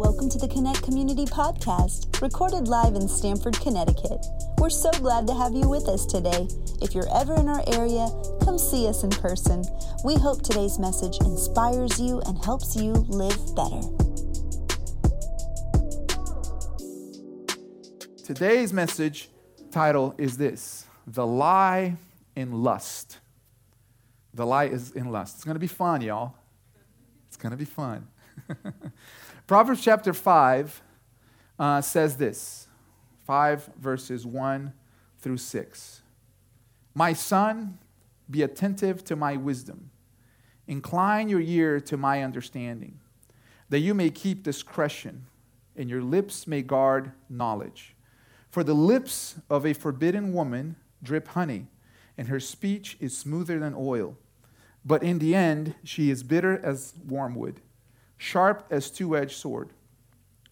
Welcome to the Connect Community Podcast, recorded live in Stamford, Connecticut. We're so glad to have you with us today. If you're ever in our area, come see us in person. We hope today's message inspires you and helps you live better. Today's message title is this The Lie in Lust. The lie is in lust. It's going to be fun, y'all. It's going to be fun. Proverbs chapter 5 uh, says this 5 verses 1 through 6. My son, be attentive to my wisdom, incline your ear to my understanding, that you may keep discretion, and your lips may guard knowledge. For the lips of a forbidden woman drip honey, and her speech is smoother than oil. But in the end, she is bitter as wormwood, sharp as two-edged sword.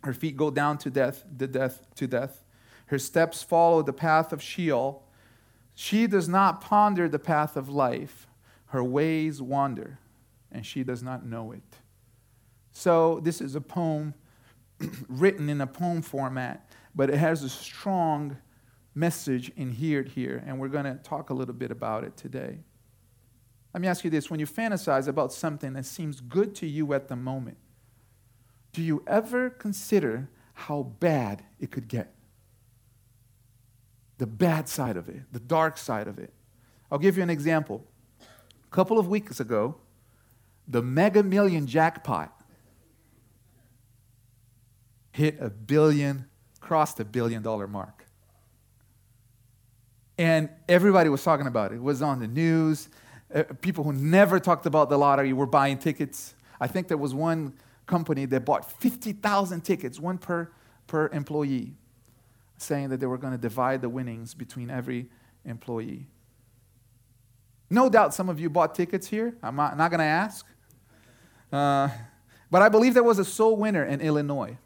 Her feet go down to death, the death to death. Her steps follow the path of Sheol. She does not ponder the path of life. Her ways wander, and she does not know it. So, this is a poem written in a poem format, but it has a strong message inhered here, and we're going to talk a little bit about it today. Let me ask you this when you fantasize about something that seems good to you at the moment, do you ever consider how bad it could get? The bad side of it, the dark side of it. I'll give you an example. A couple of weeks ago, the mega million jackpot hit a billion, crossed a billion dollar mark. And everybody was talking about it. It was on the news. Uh, people who never talked about the lottery were buying tickets. I think there was one company that bought 50,000 tickets, one per, per employee, saying that they were going to divide the winnings between every employee. No doubt some of you bought tickets here. I'm not, not going to ask. Uh, but I believe there was a sole winner in Illinois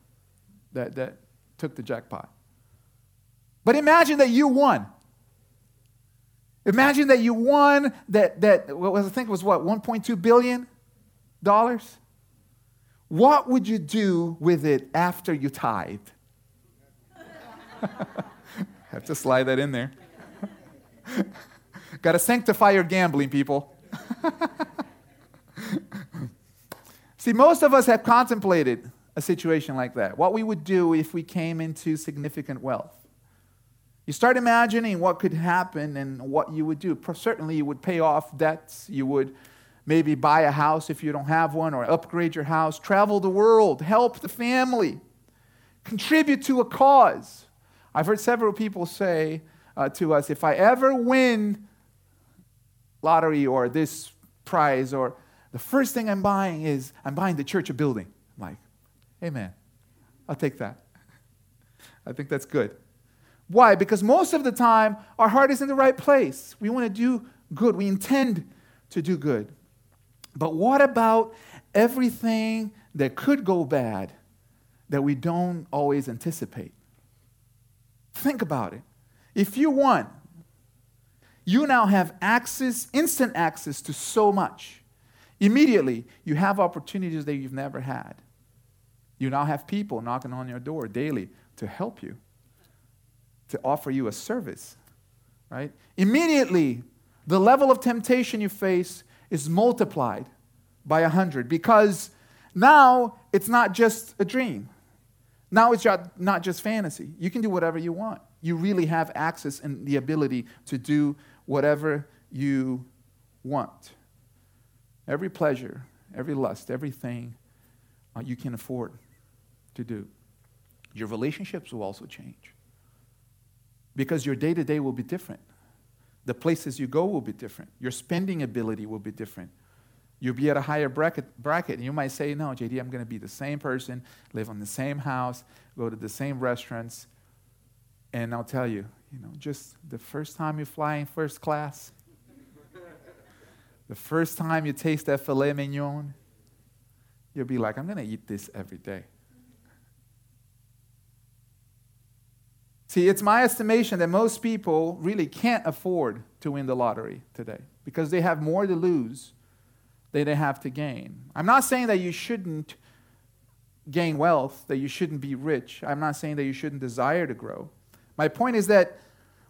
that, that took the jackpot. But imagine that you won. Imagine that you won that, that what was, I think it was what, 1.2 billion dollars? What would you do with it after you tithed? Have to slide that in there. Got to sanctify your gambling, people. See, most of us have contemplated a situation like that. What we would do if we came into significant wealth. You start imagining what could happen and what you would do. Certainly, you would pay off debts. You would maybe buy a house if you don't have one, or upgrade your house, travel the world, help the family, contribute to a cause. I've heard several people say uh, to us if I ever win lottery or this prize, or the first thing I'm buying is I'm buying the church a building. I'm like, amen. I'll take that. I think that's good. Why? Because most of the time, our heart is in the right place. We want to do good, we intend to do good. But what about everything that could go bad that we don't always anticipate? Think about it. If you won, you now have access, instant access to so much. Immediately, you have opportunities that you've never had. You now have people knocking on your door daily to help you to offer you a service, right? Immediately, the level of temptation you face is multiplied by a hundred because now it's not just a dream. Now it's not just fantasy. You can do whatever you want. You really have access and the ability to do whatever you want. Every pleasure, every lust, everything uh, you can afford to do. Your relationships will also change because your day to day will be different. The places you go will be different. Your spending ability will be different. You'll be at a higher bracket, bracket. And you might say, No, JD, I'm going to be the same person, live in the same house, go to the same restaurants. And I'll tell you, you know, just the first time you fly in first class, the first time you taste that filet mignon, you'll be like, I'm going to eat this every day. See, it's my estimation that most people really can't afford to win the lottery today because they have more to lose than they have to gain. I'm not saying that you shouldn't gain wealth that you shouldn't be rich. I'm not saying that you shouldn't desire to grow. My point is that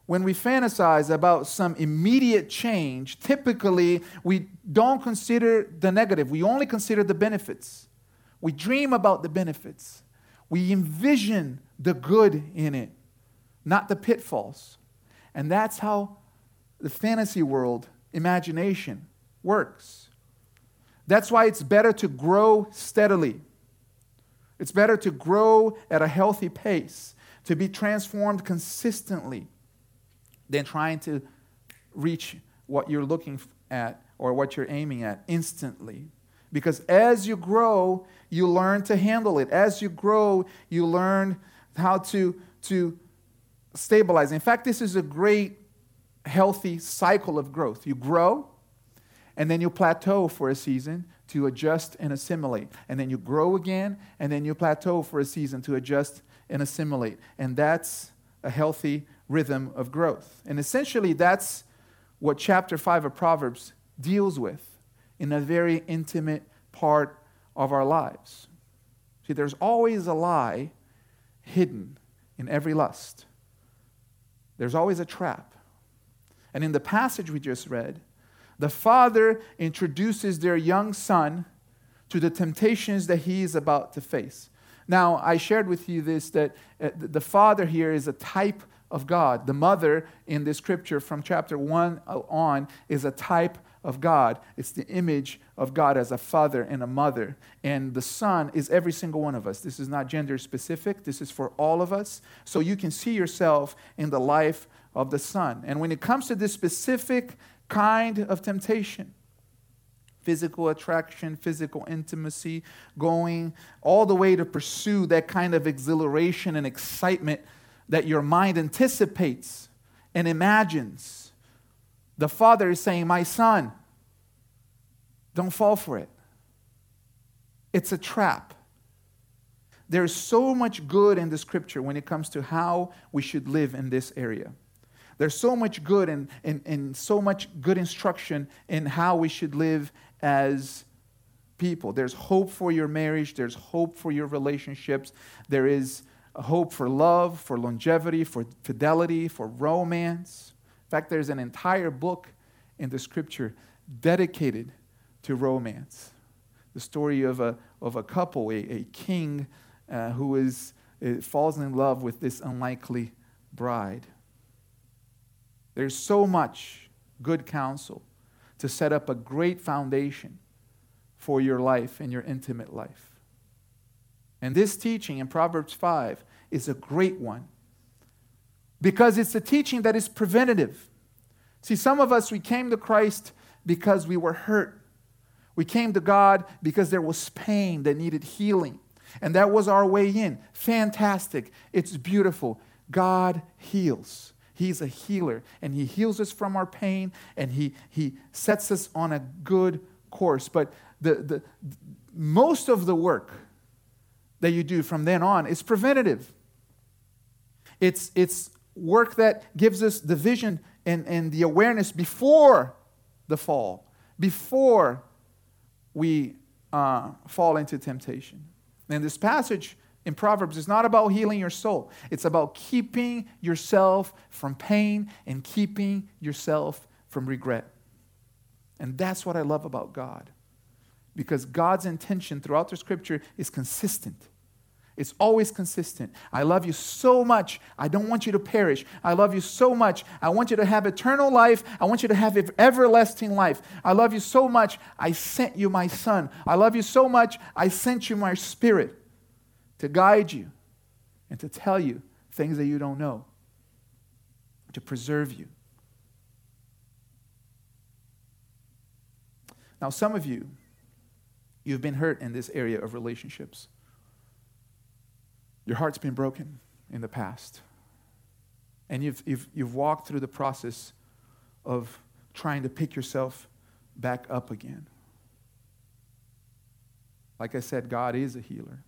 when we fantasize about some immediate change, typically we don't consider the negative, we only consider the benefits. We dream about the benefits, we envision the good in it, not the pitfalls. And that's how the fantasy world imagination works. That's why it's better to grow steadily. It's better to grow at a healthy pace, to be transformed consistently than trying to reach what you're looking at or what you're aiming at instantly. Because as you grow, you learn to handle it. As you grow, you learn how to, to stabilize. In fact, this is a great, healthy cycle of growth. You grow, and then you plateau for a season to adjust and assimilate. And then you grow again, and then you plateau for a season to adjust and assimilate. And that's a healthy rhythm of growth. And essentially, that's what chapter 5 of Proverbs deals with in a very intimate part of our lives. See, there's always a lie hidden in every lust, there's always a trap. And in the passage we just read, the father introduces their young son to the temptations that he is about to face. Now, I shared with you this that uh, the father here is a type of God. The mother in this scripture from chapter 1 on is a type of God. It's the image of God as a father and a mother. And the son is every single one of us. This is not gender specific, this is for all of us. So you can see yourself in the life of the son. And when it comes to this specific kind of temptation, physical attraction, physical intimacy, going all the way to pursue that kind of exhilaration and excitement that your mind anticipates and imagines. The Father is saying, My son, don't fall for it. It's a trap. There's so much good in the scripture when it comes to how we should live in this area. There's so much good and, so much good instruction in how we should live as people. There's hope for your marriage, there's hope for your relationships, there is hope for love, for longevity, for fidelity, for romance. In fact, there's an entire book in the scripture dedicated to romance. The story of a, of a couple, a, a king uh, who is, uh, falls in love with this unlikely bride. There's so much good counsel to set up a great foundation for your life and your intimate life. And this teaching in Proverbs 5 is a great one because it's a teaching that is preventative. See, some of us, we came to Christ because we were hurt. We came to God because there was pain that needed healing. And that was our way in. Fantastic. It's beautiful. God heals. He's a healer, and He heals us from our pain, and He, he sets us on a good course. But the, the, most of the work that you do from then on is preventative. It's, it's work that gives us the vision and, and the awareness before the fall, before we uh, fall into temptation. And this passage in Proverbs is not about healing your soul, it's about keeping yourself from pain and keeping yourself from regret. And that's what I love about God. Because God's intention throughout the scripture is consistent. It's always consistent. I love you so much. I don't want you to perish. I love you so much. I want you to have eternal life. I want you to have everlasting life. I love you so much. I sent you my son. I love you so much. I sent you my spirit to guide you and to tell you things that you don't know, to preserve you. Now, some of you, you've been hurt in this area of relationships. Your heart's been broken in the past. And you've, you've, you've walked through the process of trying to pick yourself back up again. Like I said, God is a healer.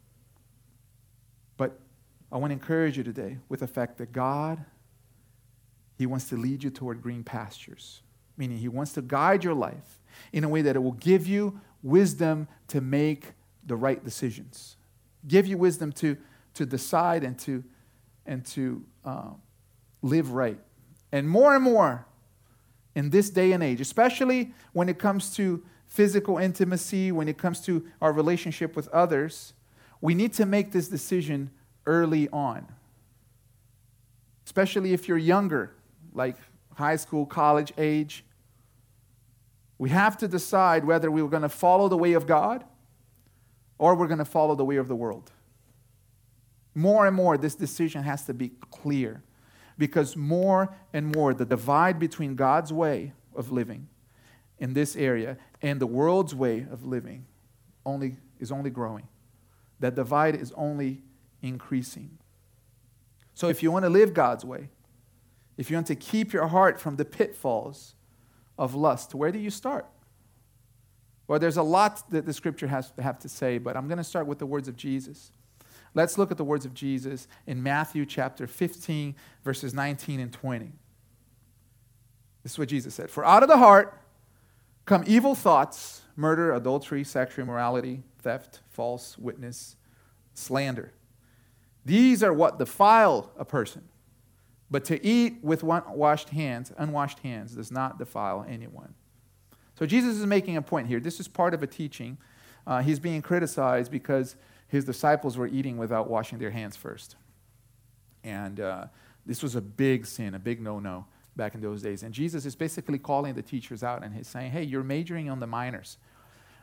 But I want to encourage you today with the fact that God, He wants to lead you toward green pastures, meaning He wants to guide your life in a way that it will give you wisdom to make the right decisions give you wisdom to, to decide and to, and to uh, live right. And more and more in this day and age, especially when it comes to physical intimacy, when it comes to our relationship with others, we need to make this decision early on. Especially if you're younger, like high school, college age. We have to decide whether we're going to follow the way of God or we're going to follow the way of the world. More and more, this decision has to be clear because more and more the divide between God's way of living in this area and the world's way of living only is only growing. That divide is only increasing. So if you want to live God's way, if you want to keep your heart from the pitfalls of lust, where do you start? Well, there's a lot that the scripture has to have to say, but I'm going to start with the words of Jesus. Let's look at the words of Jesus in Matthew chapter 15, verses 19 and 20. This is what Jesus said For out of the heart come evil thoughts, murder, adultery, sexual immorality, theft, false witness, slander. These are what defile a person. But to eat with washed hands, unwashed hands, does not defile anyone. So Jesus is making a point here. This is part of a teaching. Uh, he's being criticized because his disciples were eating without washing their hands first. And uh, this was a big sin, a big no no back in those days. And Jesus is basically calling the teachers out and he's saying, hey, you're majoring on the minors.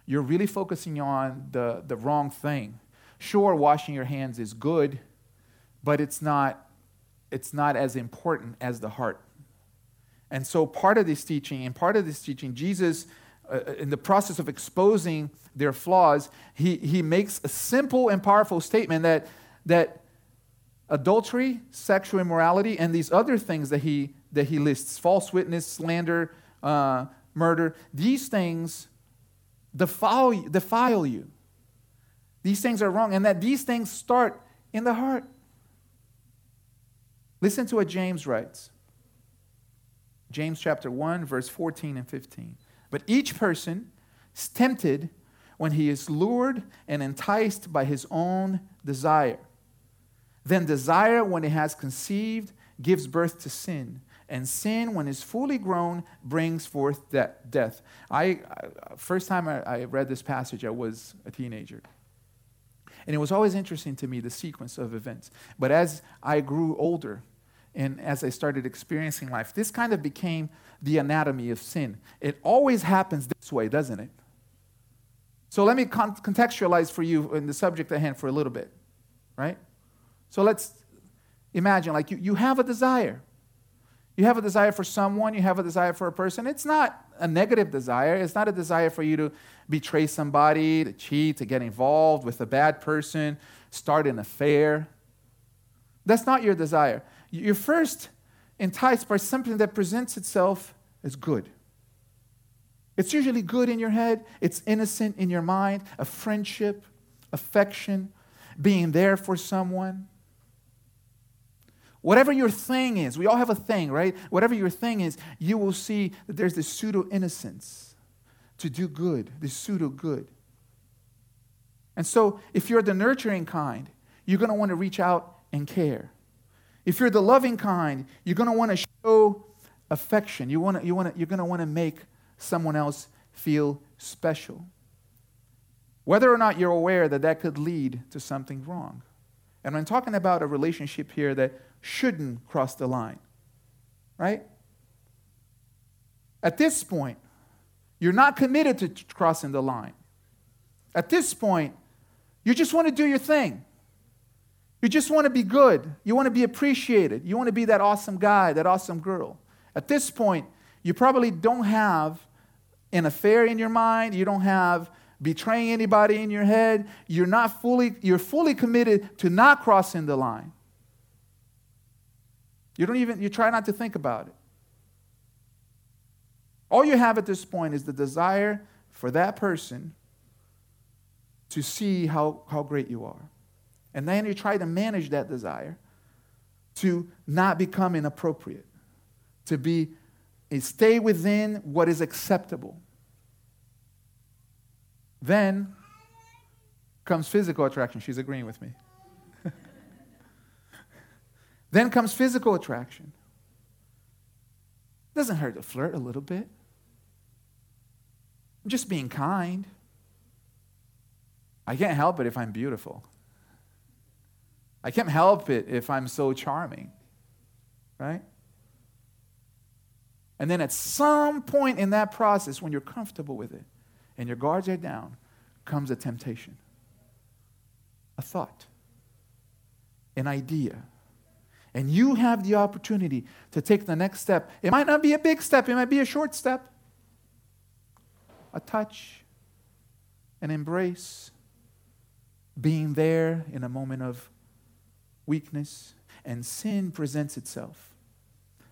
You're really focusing on the, the wrong thing. Sure, washing your hands is good, but it's not, it's not as important as the heart. And so, part of this teaching, and part of this teaching, Jesus, in the process of exposing their flaws, he, he makes a simple and powerful statement that, that adultery, sexual immorality, and these other things that he, that he lists false witness, slander, uh, murder these things defile, defile you. These things are wrong, and that these things start in the heart. Listen to what James writes. James chapter 1, verse 14 and 15. But each person is tempted when he is lured and enticed by his own desire. Then desire, when it has conceived, gives birth to sin. And sin, when it's fully grown, brings forth de- death. I, I, first time I, I read this passage, I was a teenager. And it was always interesting to me, the sequence of events. But as I grew older, and as I started experiencing life, this kind of became the anatomy of sin. It always happens this way, doesn't it? So let me con- contextualize for you in the subject at hand for a little bit, right? So let's imagine like you, you have a desire. You have a desire for someone, you have a desire for a person. It's not a negative desire. It's not a desire for you to betray somebody, to cheat, to get involved with a bad person, start an affair. That's not your desire. You're first enticed by something that presents itself as good. It's usually good in your head, it's innocent in your mind, a friendship, affection, being there for someone. Whatever your thing is, we all have a thing, right? Whatever your thing is, you will see that there's this pseudo innocence to do good, this pseudo good. And so, if you're the nurturing kind, you're going to want to reach out and care. If you're the loving kind, you're going to want to show affection. You want to, you want to, you're going to want to make someone else feel special. Whether or not you're aware that that could lead to something wrong. And I'm talking about a relationship here that shouldn't cross the line, right? At this point, you're not committed to crossing the line. At this point, you just want to do your thing. You just want to be good. You want to be appreciated. You want to be that awesome guy, that awesome girl. At this point, you probably don't have an affair in your mind. You don't have betraying anybody in your head. You're not fully, you're fully committed to not crossing the line. You don't even, you try not to think about it. All you have at this point is the desire for that person to see how, how great you are. And then you try to manage that desire to not become inappropriate, to be eh, stay within what is acceptable. Then comes physical attraction. She's agreeing with me. then comes physical attraction. Doesn't hurt to flirt a little bit. Just being kind. I can't help it if I'm beautiful. I can't help it if I'm so charming. Right? And then at some point in that process, when you're comfortable with it and your guards are down, comes a temptation, a thought, an idea. And you have the opportunity to take the next step. It might not be a big step, it might be a short step. A touch, an embrace, being there in a moment of weakness, and sin presents itself.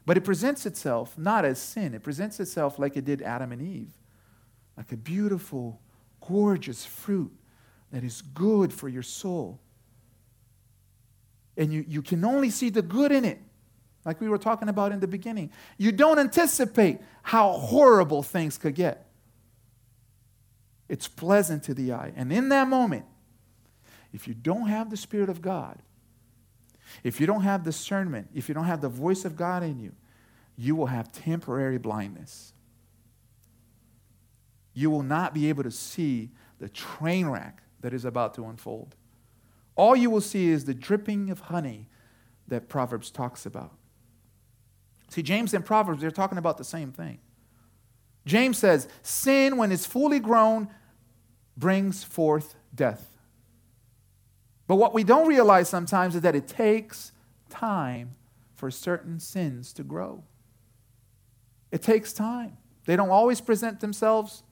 But it presents itself not as sin, it presents itself like it did Adam and Eve, like a beautiful, gorgeous fruit that is good for your soul. And you, you can only see the good in it, like we were talking about in the beginning. You don't anticipate how horrible things could get. It's pleasant to the eye. And in that moment, if you don't have the Spirit of God, if you don't have discernment, if you don't have the voice of God in you, you will have temporary blindness. You will not be able to see the train wreck that is about to unfold. All you will see is the dripping of honey that Proverbs talks about. See, James and Proverbs, they're talking about the same thing. James says, Sin, when it's fully grown, brings forth death. But what we don't realize sometimes is that it takes time for certain sins to grow. It takes time. They don't always present themselves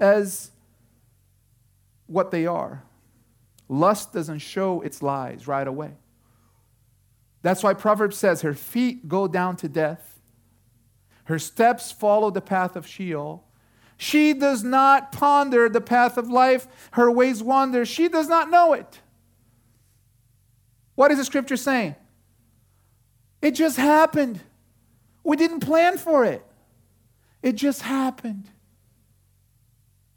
as what they are. Lust doesn't show its lies right away. That's why Proverbs says, Her feet go down to death, her steps follow the path of Sheol. She does not ponder the path of life, her ways wander. She does not know it. What is the scripture saying? It just happened. We didn't plan for it. It just happened.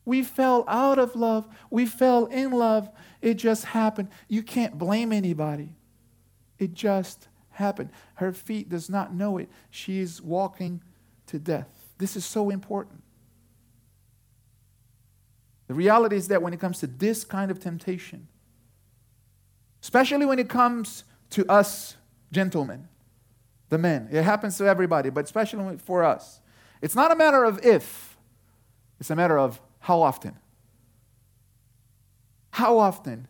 We fell out of love. We fell in love. It just happened. You can't blame anybody. It just happened. Her feet does not know it. She's walking to death. This is so important. The reality is that when it comes to this kind of temptation, especially when it comes to us gentlemen, the men. It happens to everybody, but especially for us. It's not a matter of if, it's a matter of how often. How often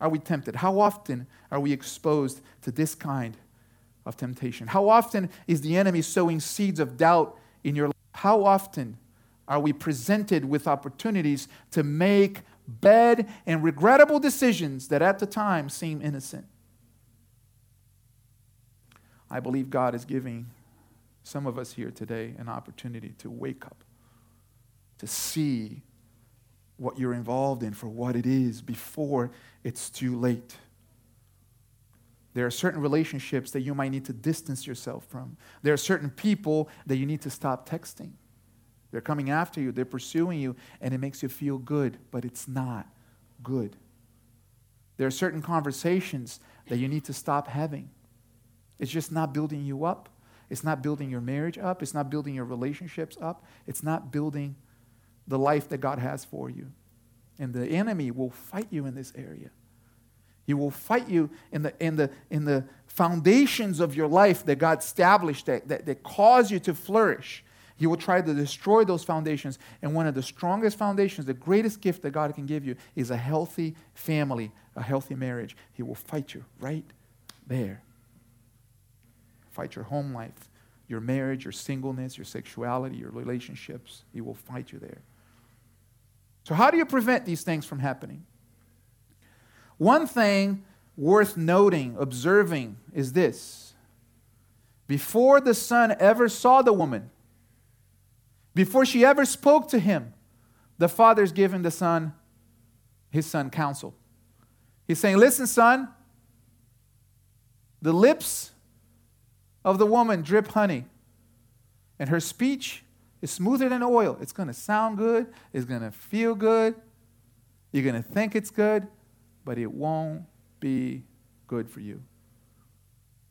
are we tempted? How often are we exposed to this kind of temptation? How often is the enemy sowing seeds of doubt in your life? How often are we presented with opportunities to make bad, and regrettable decisions that at the time seem innocent. I believe God is giving some of us here today an opportunity to wake up, to see what you're involved in for what it is before it's too late. There are certain relationships that you might need to distance yourself from. There are certain people that you need to stop texting. They're coming after you, they're pursuing you, and it makes you feel good, but it's not good. There are certain conversations that you need to stop having. It's just not building you up. It's not building your marriage up. It's not building your relationships up. It's not building the life that God has for you. And the enemy will fight you in this area. He will fight you in the, in the, in the foundations of your life that God established that, that, that cause you to flourish. He will try to destroy those foundations. And one of the strongest foundations, the greatest gift that God can give you, is a healthy family, a healthy marriage. He will fight you right there. Fight your home life, your marriage, your singleness, your sexuality, your relationships. He will fight you there. So, how do you prevent these things from happening? One thing worth noting, observing, is this. Before the son ever saw the woman, before she ever spoke to him, the father's giving the son, his son, counsel. He's saying, Listen, son, the lips of the woman drip honey, and her speech is smoother than oil. It's going to sound good, it's going to feel good, you're going to think it's good, but it won't be good for you.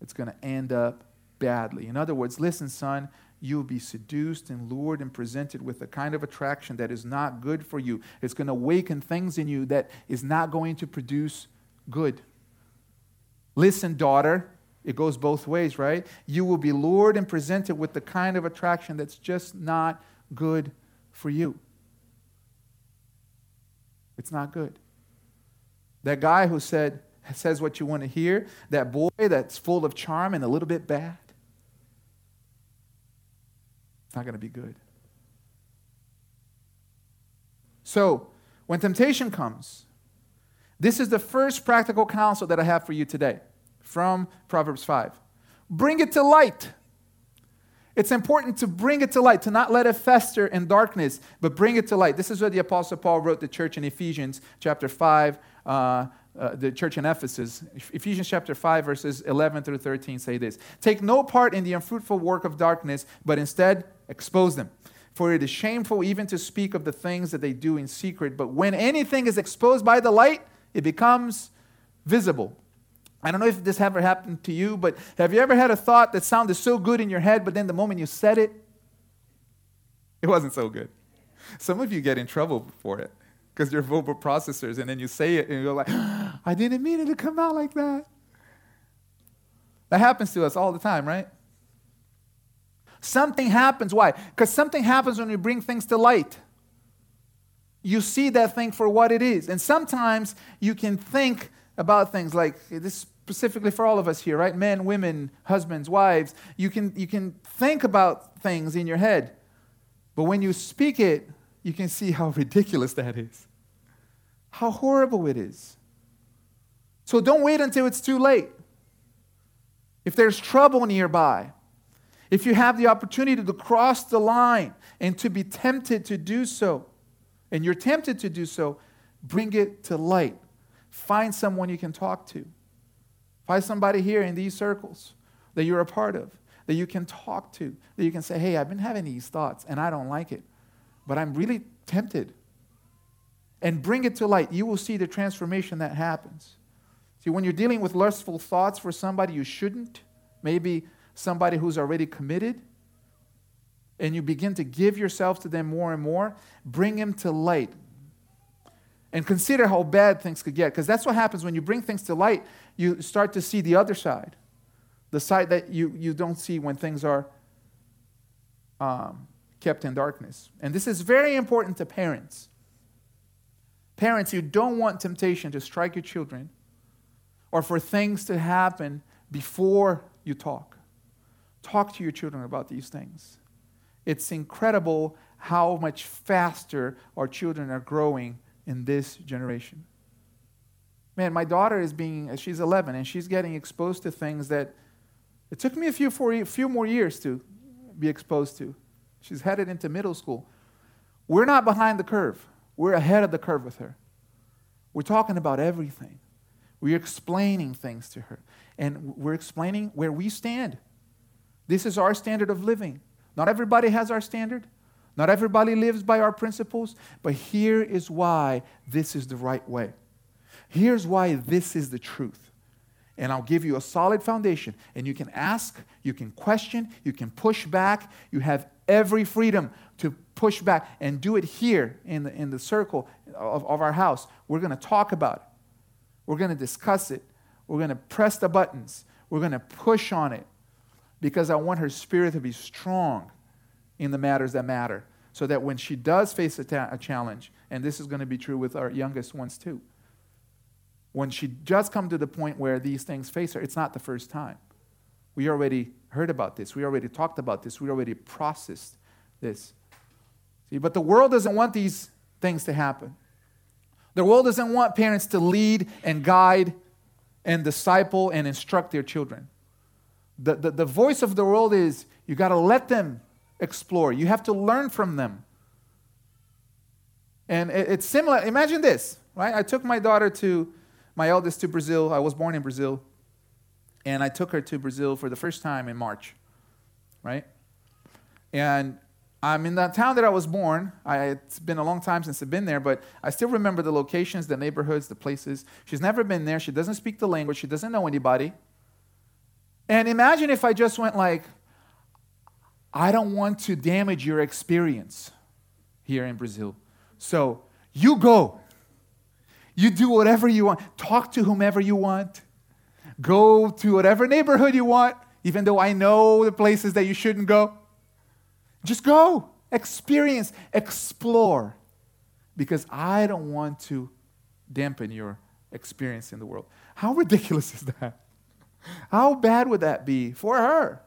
It's going to end up badly. In other words, listen, son, you'll be seduced and lured and presented with a kind of attraction that is not good for you. It's going to awaken things in you that is not going to produce good. Listen, daughter, it goes both ways, right? You will be lured and presented with the kind of attraction that's just not good for you. It's not good. That guy who said, says what you want to hear, that boy that's full of charm and a little bit bad, not going to be good. So, when temptation comes, this is the first practical counsel that I have for you today from Proverbs 5. Bring it to light. It's important to bring it to light, to not let it fester in darkness, but bring it to light. This is what the Apostle Paul wrote the church in Ephesians chapter 5, uh, uh, the church in Ephesus. Ephesians chapter 5, verses 11 through 13 say this Take no part in the unfruitful work of darkness, but instead expose them. For it is shameful even to speak of the things that they do in secret, but when anything is exposed by the light, it becomes visible. I don't know if this ever happened to you, but have you ever had a thought that sounded so good in your head, but then the moment you said it, it wasn't so good? Some of you get in trouble for it because you're verbal processors, and then you say it and you're like, I didn't mean it to come out like that. That happens to us all the time, right? Something happens. Why? Because something happens when you bring things to light. You see that thing for what it is. And sometimes you can think about things like this specifically for all of us here, right? Men, women, husbands, wives. You can, you can think about things in your head, but when you speak it, you can see how ridiculous that is, how horrible it is. So don't wait until it's too late. If there's trouble nearby, if you have the opportunity to cross the line and to be tempted to do so, and you're tempted to do so, bring it to light. Find someone you can talk to. Find somebody here in these circles that you're a part of, that you can talk to, that you can say, hey, I've been having these thoughts and I don't like it, but I'm really tempted. And bring it to light. You will see the transformation that happens. See, when you're dealing with lustful thoughts for somebody you shouldn't, maybe somebody who's already committed, and you begin to give yourself to them more and more, bring them to light. And consider how bad things could get. Because that's what happens when you bring things to light you start to see the other side, the side that you, you don't see when things are um, kept in darkness. And this is very important to parents. Parents, you don't want temptation to strike your children or for things to happen before you talk. Talk to your children about these things. It's incredible how much faster our children are growing in this generation. Man, my daughter is being, uh, she's 11, and she's getting exposed to things that it took me a few, four, few more years to be exposed to. She's headed into middle school. We're not behind the curve, we're ahead of the curve with her. We're talking about everything. We're explaining things to her, and we're explaining where we stand. This is our standard of living. Not everybody has our standard. Not everybody lives by our principles, but here is why this is the right way. Here's why this is the truth. And I'll give you a solid foundation. And you can ask, you can question, you can push back. You have every freedom to push back and do it here in the, in the circle of, of our house. We're going to talk about it, we're going to discuss it, we're going to press the buttons, we're going to push on it because I want her spirit to be strong in the matters that matter. So that when she does face a, ta- a challenge, and this is going to be true with our youngest ones too, when she just come to the point where these things face her, it's not the first time. We already heard about this. We already talked about this. We already processed this. See, but the world doesn't want these things to happen. The world doesn't want parents to lead and guide and disciple and instruct their children. The, the, the voice of the world is you got to let them explore, you have to learn from them. And it, it's similar. Imagine this, right? I took my daughter to my eldest to Brazil. I was born in Brazil. And I took her to Brazil for the first time in March, right? And I'm in the town that I was born. I, it's been a long time since I've been there, but I still remember the locations, the neighborhoods, the places. She's never been there. She doesn't speak the language. She doesn't know anybody. And imagine if I just went like, I don't want to damage your experience here in Brazil. So you go. You do whatever you want. Talk to whomever you want. Go to whatever neighborhood you want, even though I know the places that you shouldn't go. Just go, experience, explore, because I don't want to dampen your experience in the world. How ridiculous is that? How bad would that be for her?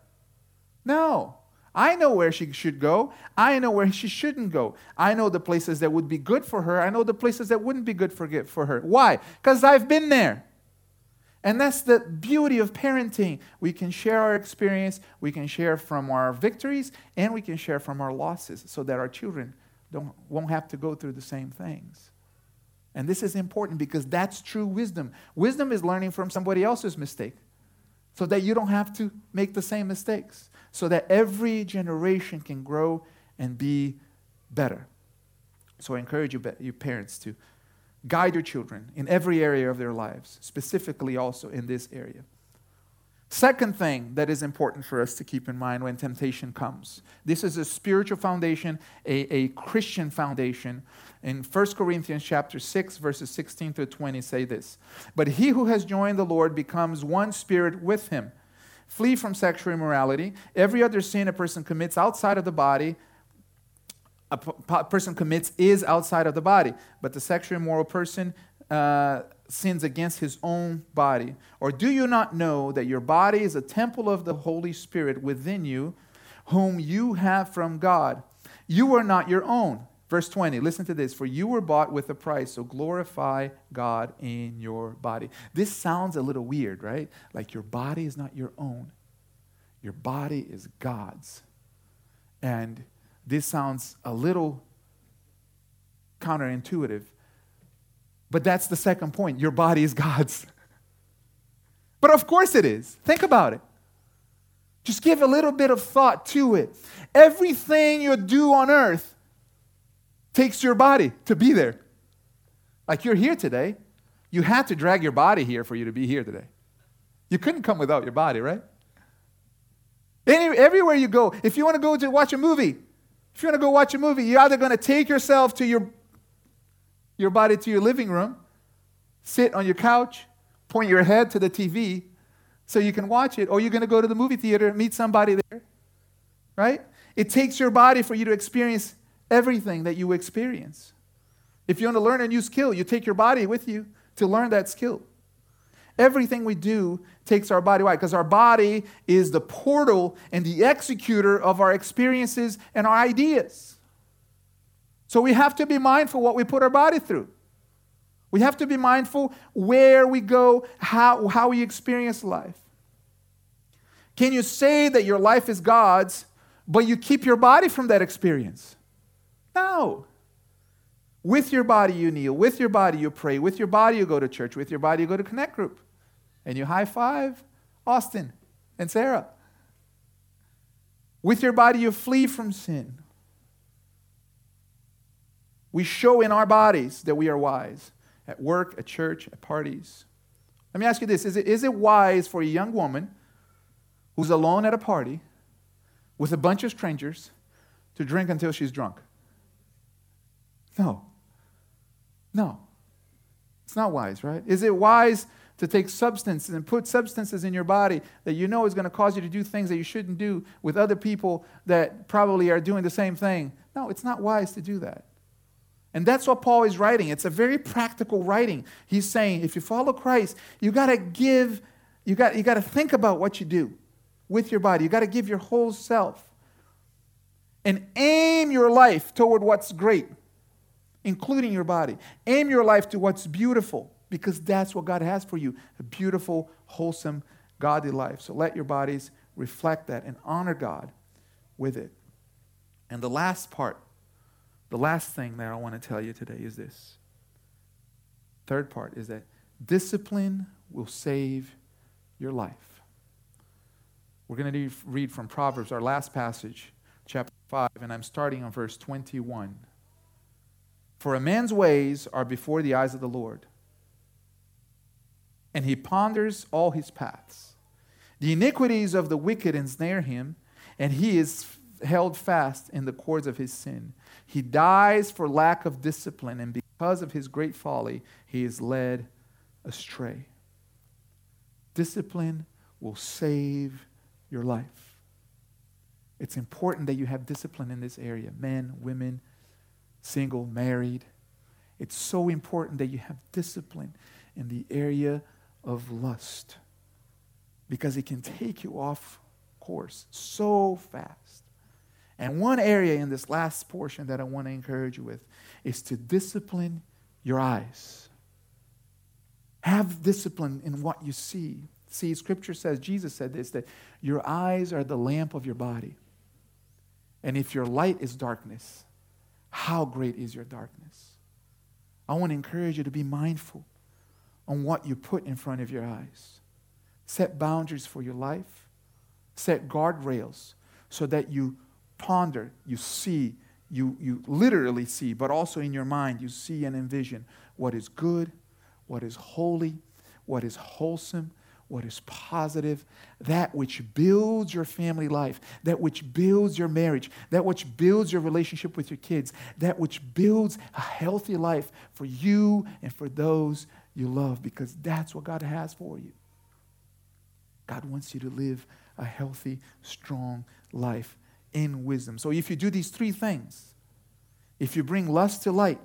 No. I know where she should go. I know where she shouldn't go. I know the places that would be good for her. I know the places that wouldn't be good for, her. Why? Because I've been there. And that's the beauty of parenting. We can share our experience, we can share from our victories, and we can share from our losses so that our children don't, won't have to go through the same things. And this is important because that's true wisdom. Wisdom is learning from somebody else's mistake so that you don't have to make the same mistakes, so that every generation can grow and be better. So I encourage you, you parents to Guide your children in every area of their lives, specifically also in this area. Second thing that is important for us to keep in mind when temptation comes this is a spiritual foundation, a, a Christian foundation. In 1 Corinthians chapter 6, verses 16 through 20 say this But he who has joined the Lord becomes one spirit with him. Flee from sexual immorality. Every other sin a person commits outside of the body a person commits is outside of the body, but the sexually immoral person uh, sins against his own body. Or do you not know that your body is a temple of the Holy Spirit within you, whom you have from God? You are not your own. Verse 20, listen to this. For you were bought with a price, so glorify God in your body. This sounds a little weird, right? Like your body is not your own, your body is God's. And this sounds a little counterintuitive, but that's the second point. Your body is God's. But of course it is. Think about it. Just give a little bit of thought to it. Everything you do on earth takes your body to be there. Like you're here today. You had to drag your body here for you to be here today. You couldn't come without your body, right? Any, everywhere you go, if you want to go to watch a movie, if you want to go watch a movie, you're either going to take yourself to your, your body to your living room, sit on your couch, point your head to the TV so you can watch it, or you're going to go to the movie theater and meet somebody there. Right? It takes your body for you to experience everything that you experience. If you want to learn a new skill, you take your body with you to learn that skill. Everything we do takes our body. Why? Because our body is the portal and the executor of our experiences and our ideas. So we have to be mindful what we put our body through. We have to be mindful where we go, how, how we experience life. Can you say that your life is God's, but you keep your body from that experience? No. With your body, you kneel. With your body, you pray. With your body, you go to church. With your body, you go to Connect Group and you high five Austin and Sarah. With your body, you flee from sin. We show in our bodies that we are wise at work, at church, at parties. Let me ask you this is it, is it wise for a young woman who's alone at a party with a bunch of strangers to drink until she's drunk? No. No. It's not wise, right? Is it wise to take substances and put substances in your body that you know is going to cause you to do things that you shouldn't do with other people that probably are doing the same thing. No, it's not wise to do that. And that's what Paul is writing. It's a very practical writing. He's saying if you follow Christ, you got to give, you got, you got to think about what you do with your body. You got to give your whole self and aim your life toward what's great, including your body. Aim your life to what's beautiful because that's what God has for you a beautiful, wholesome, godly life. So let your bodies reflect that and honor God with it. And the last part, the last thing that I want to tell you today is this. Third part is that discipline will save your life. We're going to read from Proverbs, our last passage, chapter 5, and I'm starting on verse 21. For a man's ways are before the eyes of the Lord, and he ponders all his paths. The iniquities of the wicked ensnare him, and he is held fast in the cords of his sin. He dies for lack of discipline, and because of his great folly, he is led astray. Discipline will save your life. It's important that you have discipline in this area men, women, single, married. It's so important that you have discipline in the area of lust because it can take you off course so fast. And one area in this last portion that I want to encourage you with is to discipline your eyes. Have discipline in what you see. See, scripture says, Jesus said this, that your eyes are the lamp of your body. And if your light is darkness, how great is your darkness? I want to encourage you to be mindful on what you put in front of your eyes. Set boundaries for your life, set guardrails so that you ponder, you see, you, you literally see, but also in your mind, you see and envision what is good, what is holy, what is wholesome, what is positive, that which builds your family life, that which builds your marriage, that which builds your relationship with your kids, that which builds a healthy life for you and for those you love, because that's what God has for you. God wants you to live a healthy, strong life in wisdom. So if you do these three things, if you bring lust to light,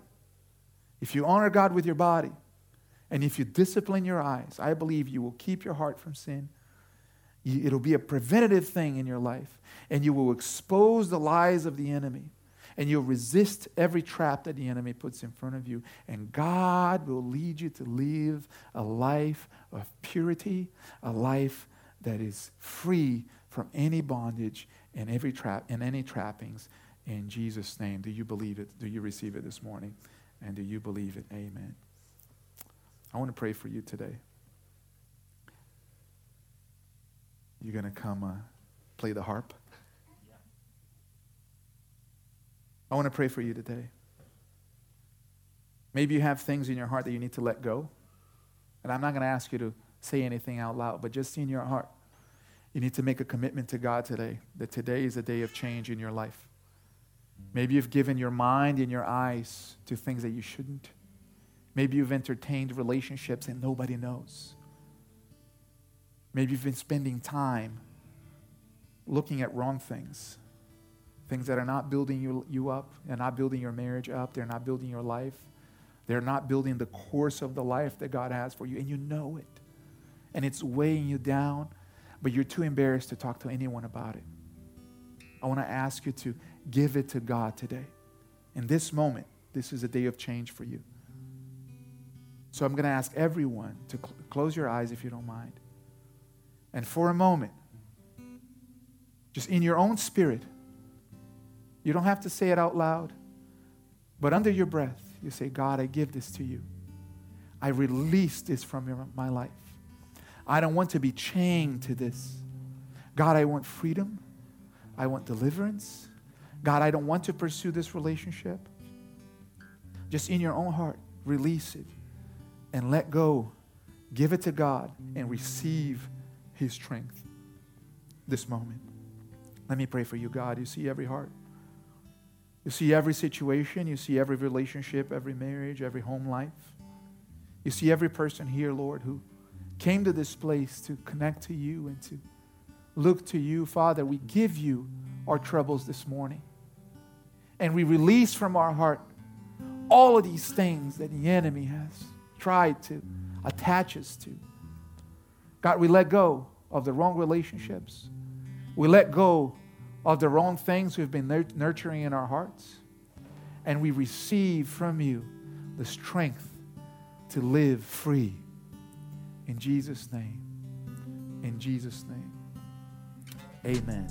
if you honor God with your body, and if you discipline your eyes, I believe you will keep your heart from sin. It'll be a preventative thing in your life, and you will expose the lies of the enemy, and you'll resist every trap that the enemy puts in front of you. And God will lead you to live a life of purity, a life that is free from any bondage and every trap and any trappings in Jesus' name. Do you believe it? Do you receive it this morning? And do you believe it? Amen. I want to pray for you today. You're going to come uh, play the harp? I want to pray for you today. Maybe you have things in your heart that you need to let go. And I'm not going to ask you to say anything out loud, but just in your heart, you need to make a commitment to God today that today is a day of change in your life. Maybe you've given your mind and your eyes to things that you shouldn't. Maybe you've entertained relationships and nobody knows. Maybe you've been spending time looking at wrong things, things that are not building you, you up, they're not building your marriage up, they're not building your life, they're not building the course of the life that God has for you, and you know it. And it's weighing you down, but you're too embarrassed to talk to anyone about it. I want to ask you to give it to God today. In this moment, this is a day of change for you. So I'm going to ask everyone to cl- close your eyes if you don't mind. And for a moment, just in your own spirit, you don't have to say it out loud, but under your breath, you say, God, I give this to you. I release this from your, my life. I don't want to be chained to this. God, I want freedom. I want deliverance. God, I don't want to pursue this relationship. Just in your own heart, release it and let go. Give it to God and receive His strength this moment. Let me pray for you, God. You see every heart. You see every situation. You see every relationship, every marriage, every home life. You see every person here, Lord, who came to this place to connect to you and to look to you. Father, we give you our troubles this morning. And we release from our heart all of these things that the enemy has tried to attach us to. God, we let go of the wrong relationships. We let go of the wrong things we've been nurturing in our hearts. And we receive from you the strength to live free. In Jesus' name. In Jesus' name. Amen.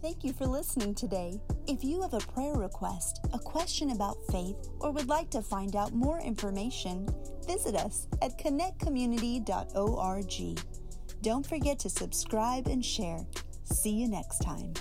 Thank you for listening today. If you have a prayer request, a question about faith, or would like to find out more information, visit us at connectcommunity.org. Don't forget to subscribe and share. See you next time.